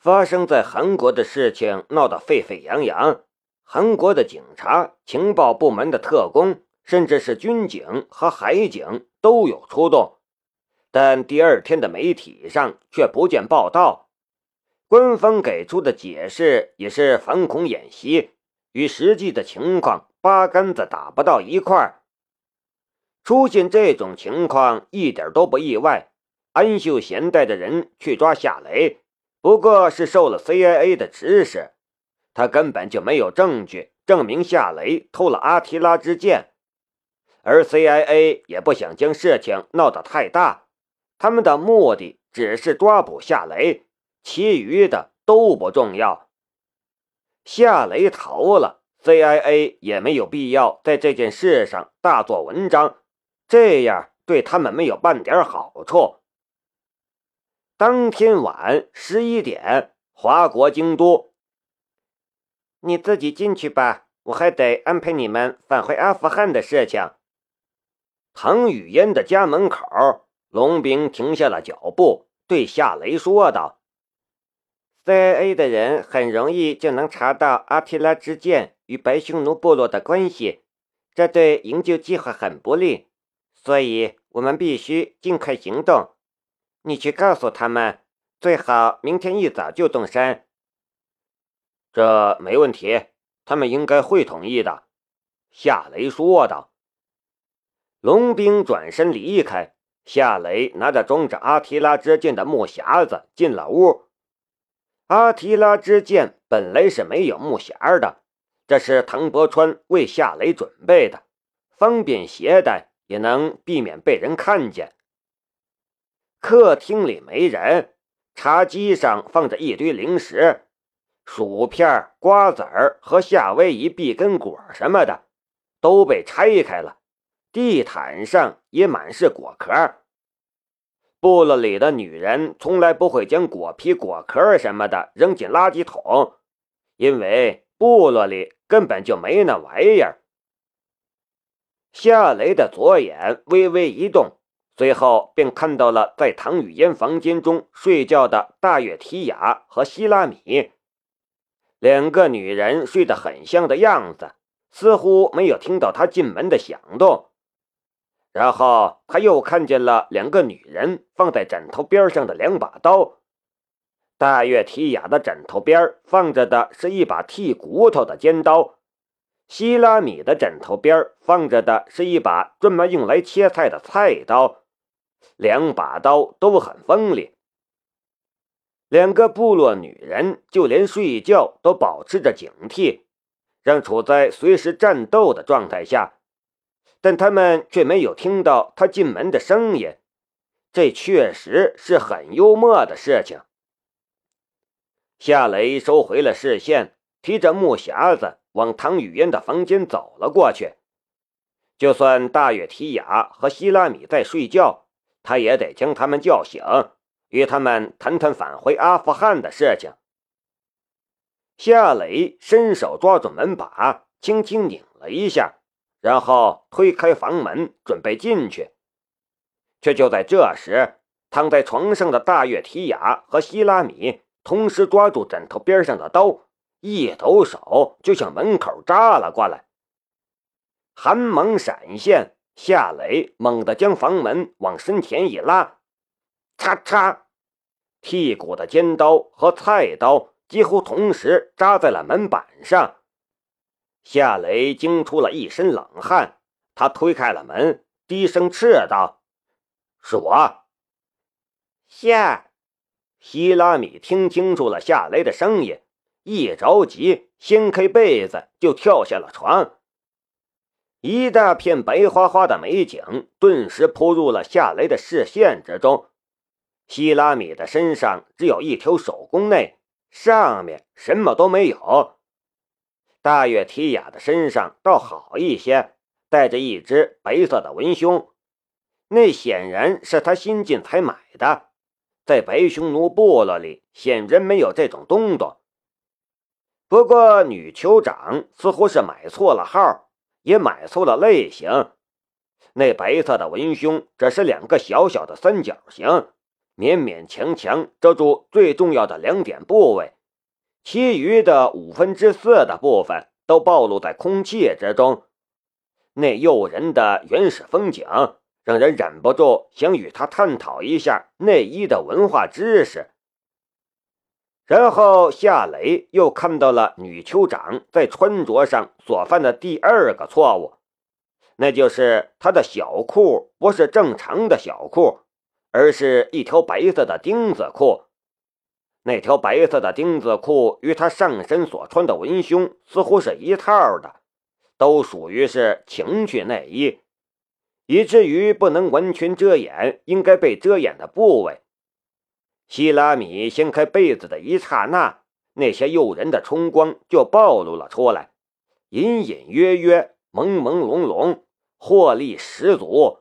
发生在韩国的事情闹得沸沸扬扬，韩国的警察、情报部门的特工，甚至是军警和海警都有出动，但第二天的媒体上却不见报道。官方给出的解释也是反恐演习，与实际的情况八竿子打不到一块儿。出现这种情况一点都不意外。安秀贤带着人去抓夏雷。不过是受了 CIA 的指使，他根本就没有证据证明夏雷偷了阿提拉之剑，而 CIA 也不想将事情闹得太大，他们的目的只是抓捕夏雷，其余的都不重要。夏雷逃了，CIA 也没有必要在这件事上大做文章，这样对他们没有半点好处。当天晚十一点，华国京都。你自己进去吧，我还得安排你们返回阿富汗的事情。唐雨嫣的家门口，龙兵停下了脚步，对夏雷说道：“CIA 的人很容易就能查到阿提拉之剑与白匈奴部落的关系，这对营救计划很不利，所以我们必须尽快行动。”你去告诉他们，最好明天一早就动身。这没问题，他们应该会同意的。”夏雷说道。龙兵转身离开，夏雷拿着装着阿提拉之剑的木匣子进了屋。阿提拉之剑本来是没有木匣的，这是唐伯川为夏雷准备的，方便携带，也能避免被人看见。客厅里没人，茶几上放着一堆零食，薯片、瓜子儿和夏威夷碧根果什么的都被拆开了，地毯上也满是果壳。部落里的女人从来不会将果皮、果壳什么的扔进垃圾桶，因为部落里根本就没那玩意儿。夏雷的左眼微微一动。随后便看到了在唐雨嫣房间中睡觉的大月提雅和希拉米，两个女人睡得很像的样子，似乎没有听到他进门的响动。然后他又看见了两个女人放在枕头边上的两把刀，大月提雅的枕头边放着的是一把剔骨头的尖刀，希拉米的枕头边放着的是一把专门用来切菜的菜刀。两把刀都很锋利。两个部落女人就连睡觉都保持着警惕，让处在随时战斗的状态下，但他们却没有听到他进门的声音。这确实是很幽默的事情。夏雷收回了视线，提着木匣子往唐雨嫣的房间走了过去。就算大月提雅和希拉米在睡觉。他也得将他们叫醒，与他们谈谈返回阿富汗的事情。夏雷伸手抓住门把，轻轻拧了一下，然后推开房门，准备进去。却就在这时，躺在床上的大月提雅和希拉米同时抓住枕头边上的刀，一抖手就向门口扎了过来。寒芒闪现。夏雷猛地将房门往身前一拉，嚓嚓，剔骨的尖刀和菜刀几乎同时扎在了门板上。夏雷惊出了一身冷汗，他推开了门，低声斥道：“是我。”夏希拉米听清楚了夏雷的声音，一着急掀开被子就跳下了床。一大片白花花的美景顿时扑入了夏雷的视线之中。希拉米的身上只有一条手工内，上面什么都没有。大月提雅的身上倒好一些，带着一只白色的文胸，那显然是他新近才买的。在白匈奴部落里，显然没有这种东东。不过女酋长似乎是买错了号。也买错了类型，那白色的文胸，只是两个小小的三角形，勉勉强强遮住最重要的两点部位，其余的五分之四的部分都暴露在空气之中。那诱人的原始风景，让人忍不住想与他探讨一下内衣的文化知识。然后夏雷又看到了女酋长在穿着上所犯的第二个错误，那就是她的小裤不是正常的小裤，而是一条白色的钉子裤。那条白色的钉子裤与她上身所穿的文胸似乎是一套的，都属于是情趣内衣，以至于不能完全遮掩应该被遮掩的部位。希拉米掀开被子的一刹那，那些诱人的春光就暴露了出来，隐隐约约、朦朦胧胧，获利十足。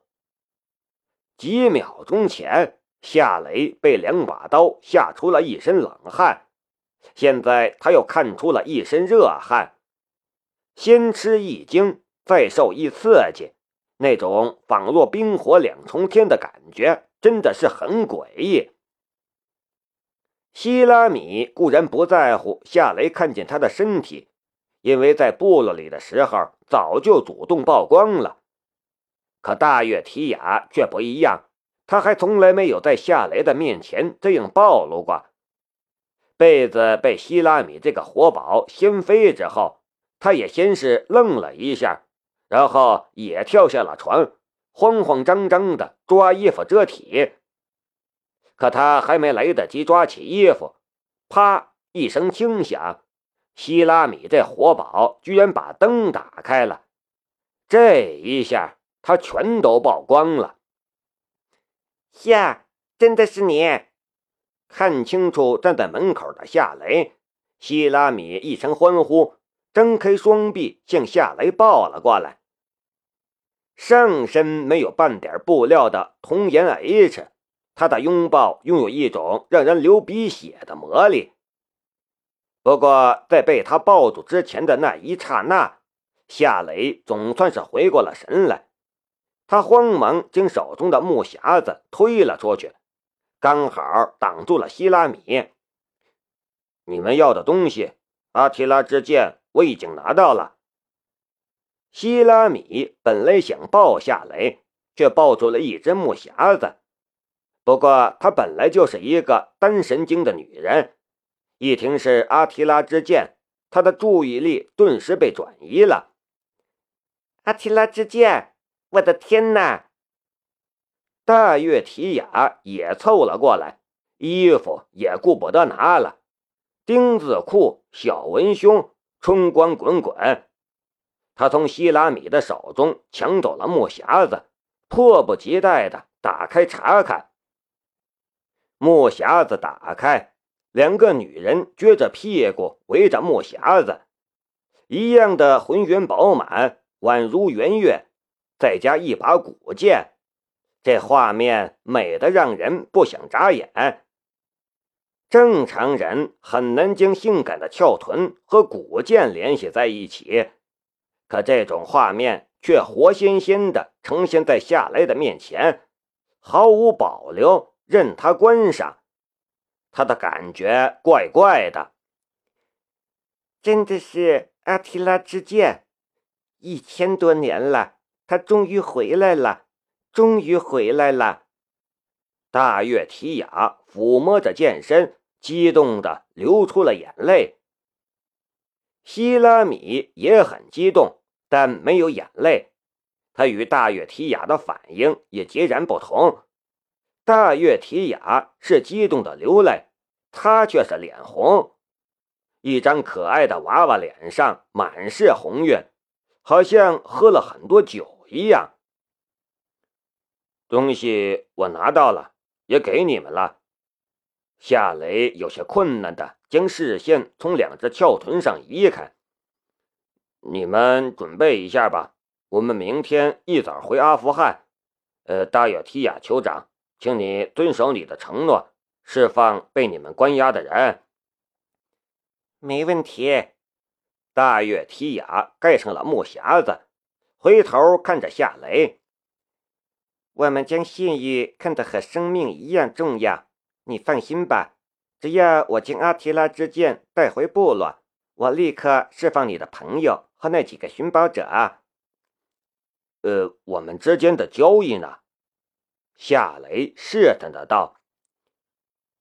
几秒钟前，夏雷被两把刀吓出了一身冷汗，现在他又看出了一身热汗。先吃一惊，再受一刺激，那种仿若冰火两重天的感觉，真的是很诡异。希拉米固然不在乎夏雷看见他的身体，因为在部落里的时候早就主动曝光了。可大月提雅却不一样，他还从来没有在夏雷的面前这样暴露过。被子被希拉米这个活宝掀飞之后，他也先是愣了一下，然后也跳下了床，慌慌张张的抓衣服遮体。可他还没来得及抓起衣服，啪一声轻响，希拉米这活宝居然把灯打开了。这一下，他全都曝光了。夏，真的是你！看清楚站在门口的夏雷，希拉米一声欢呼，张开双臂向夏雷抱了过来。上身没有半点布料的童颜 H。他的拥抱拥有一种让人流鼻血的魔力。不过，在被他抱住之前的那一刹那，夏雷总算是回过了神来。他慌忙将手中的木匣子推了出去，刚好挡住了希拉米。你们要的东西，阿提拉之剑我已经拿到了。希拉米本来想抱夏雷，却抱住了一只木匣子。不过，她本来就是一个单神经的女人，一听是阿提拉之剑，她的注意力顿时被转移了。阿提拉之剑，我的天哪！大月提雅也凑了过来，衣服也顾不得拿了，丁字裤、小文胸，春光滚滚。他从希拉米的手中抢走了木匣子，迫不及待的打开查看。木匣子打开，两个女人撅着屁股围着木匣子，一样的浑圆饱满，宛如圆月，再加一把古剑，这画面美得让人不想眨眼。正常人很难将性感的翘臀和古剑联系在一起，可这种画面却活鲜鲜的呈现在夏雷的面前，毫无保留。任他观赏，他的感觉怪怪的。真的是阿提拉之剑，一千多年了，他终于回来了，终于回来了。大月提雅抚摸着剑身，激动的流出了眼泪。希拉米也很激动，但没有眼泪。他与大月提雅的反应也截然不同。大月提雅是激动的流泪，他却是脸红，一张可爱的娃娃脸上满是红晕，好像喝了很多酒一样。东西我拿到了，也给你们了。夏雷有些困难的将视线从两只翘臀上移开。你们准备一下吧，我们明天一早回阿富汗。呃，大月提雅酋长。请你遵守你的承诺，释放被你们关押的人。没问题。大月提雅盖上了木匣子，回头看着夏雷：“我们将信誉看得和生命一样重要。你放心吧，只要我将阿提拉之剑带回部落，我立刻释放你的朋友和那几个寻宝者。呃，我们之间的交易呢？夏雷试探的道：“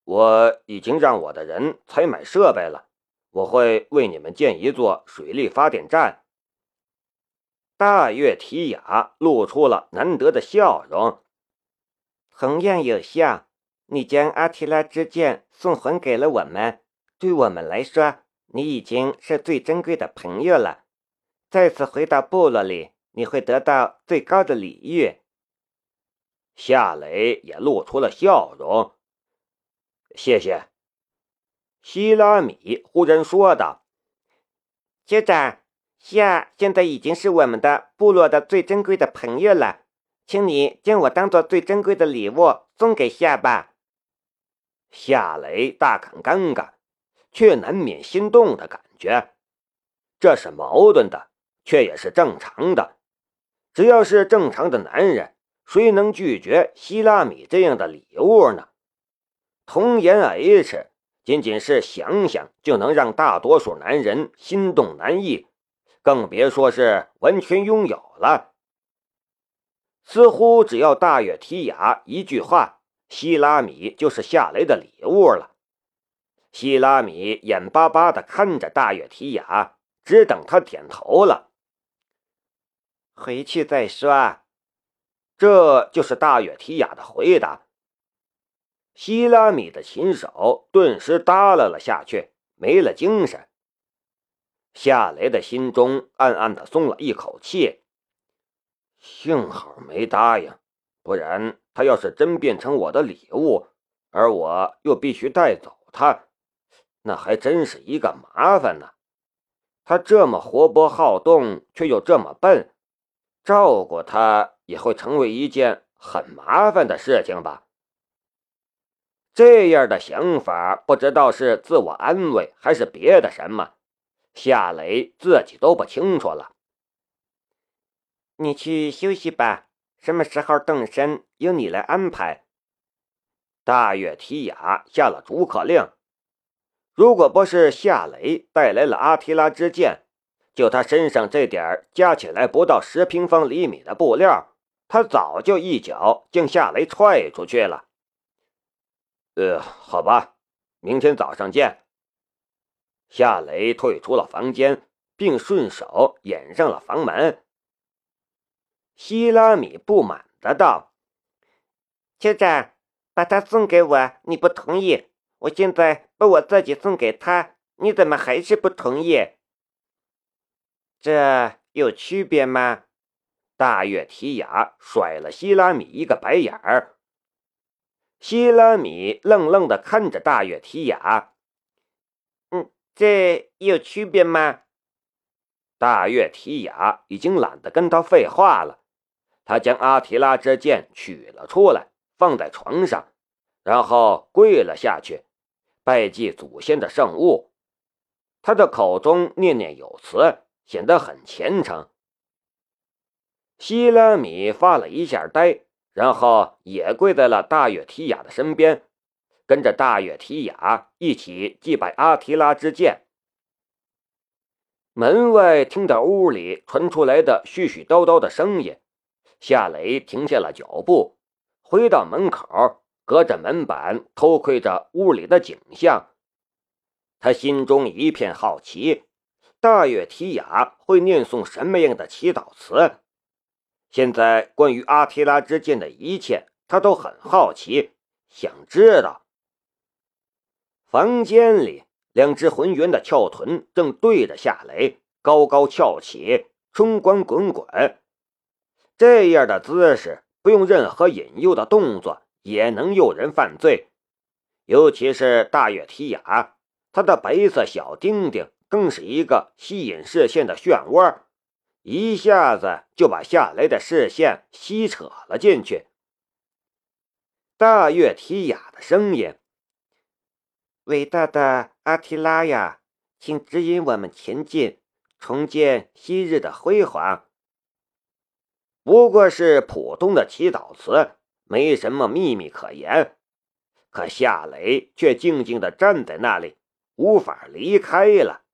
我已经让我的人采买设备了，我会为你们建一座水力发电站。”大月提雅露出了难得的笑容。同样有效，你将阿提拉之剑送还给了我们，对我们来说，你已经是最珍贵的朋友了。再次回到部落里，你会得到最高的礼遇。夏雷也露出了笑容。谢谢。希拉米忽然说道：“酋长。”夏现在已经是我们的部落的最珍贵的朋友了，请你将我当做最珍贵的礼物送给夏吧。夏雷大感尴尬，却难免心动的感觉。这是矛盾的，却也是正常的。只要是正常的男人，谁能拒绝希拉米这样的礼物呢？童颜 H，仅仅是想想就能让大多数男人心动难抑。更别说是完全拥有了。似乎只要大月提雅一句话，希拉米就是夏雷的礼物了。希拉米眼巴巴地看着大月提雅，只等他点头了。回去再说。这就是大月提雅的回答。希拉米的琴手顿时耷拉了下去，没了精神。夏雷的心中暗暗的松了一口气，幸好没答应，不然他要是真变成我的礼物，而我又必须带走他，那还真是一个麻烦呢。他这么活泼好动，却又这么笨，照顾他也会成为一件很麻烦的事情吧？这样的想法，不知道是自我安慰还是别的什么。夏雷自己都不清楚了。你去休息吧，什么时候动身由你来安排。大月提雅下了逐客令。如果不是夏雷带来了阿提拉之剑，就他身上这点加起来不到十平方厘米的布料，他早就一脚将夏雷踹出去了。呃，好吧，明天早上见。夏雷退出了房间，并顺手掩上了房门。希拉米不满的道：“酋长，把他送给我，你不同意。我现在把我自己送给他，你怎么还是不同意？这有区别吗？”大月提雅甩了希拉米一个白眼儿。希拉米愣愣的看着大月提雅。嗯这有区别吗？大月提雅已经懒得跟他废话了，他将阿提拉之剑取了出来，放在床上，然后跪了下去，拜祭祖先的圣物。他的口中念念有词，显得很虔诚。希拉米发了一下呆，然后也跪在了大月提雅的身边。跟着大月提雅一起祭拜阿提拉之剑。门外听到屋里传出来的絮絮叨叨的声音，夏雷停下了脚步，回到门口，隔着门板偷窥着屋里的景象。他心中一片好奇，大月提雅会念诵什么样的祈祷词？现在关于阿提拉之剑的一切，他都很好奇，想知道。房间里，两只浑圆的翘臀正对着夏雷高高翘起，春光滚滚。这样的姿势，不用任何引诱的动作也能诱人犯罪。尤其是大月提雅，她的白色小丁丁更是一个吸引视线的漩涡，一下子就把夏雷的视线吸扯了进去。大月提雅的声音。伟大的阿提拉呀，请指引我们前进，重建昔日的辉煌。不过是普通的祈祷词，没什么秘密可言。可夏雷却静静地站在那里，无法离开了。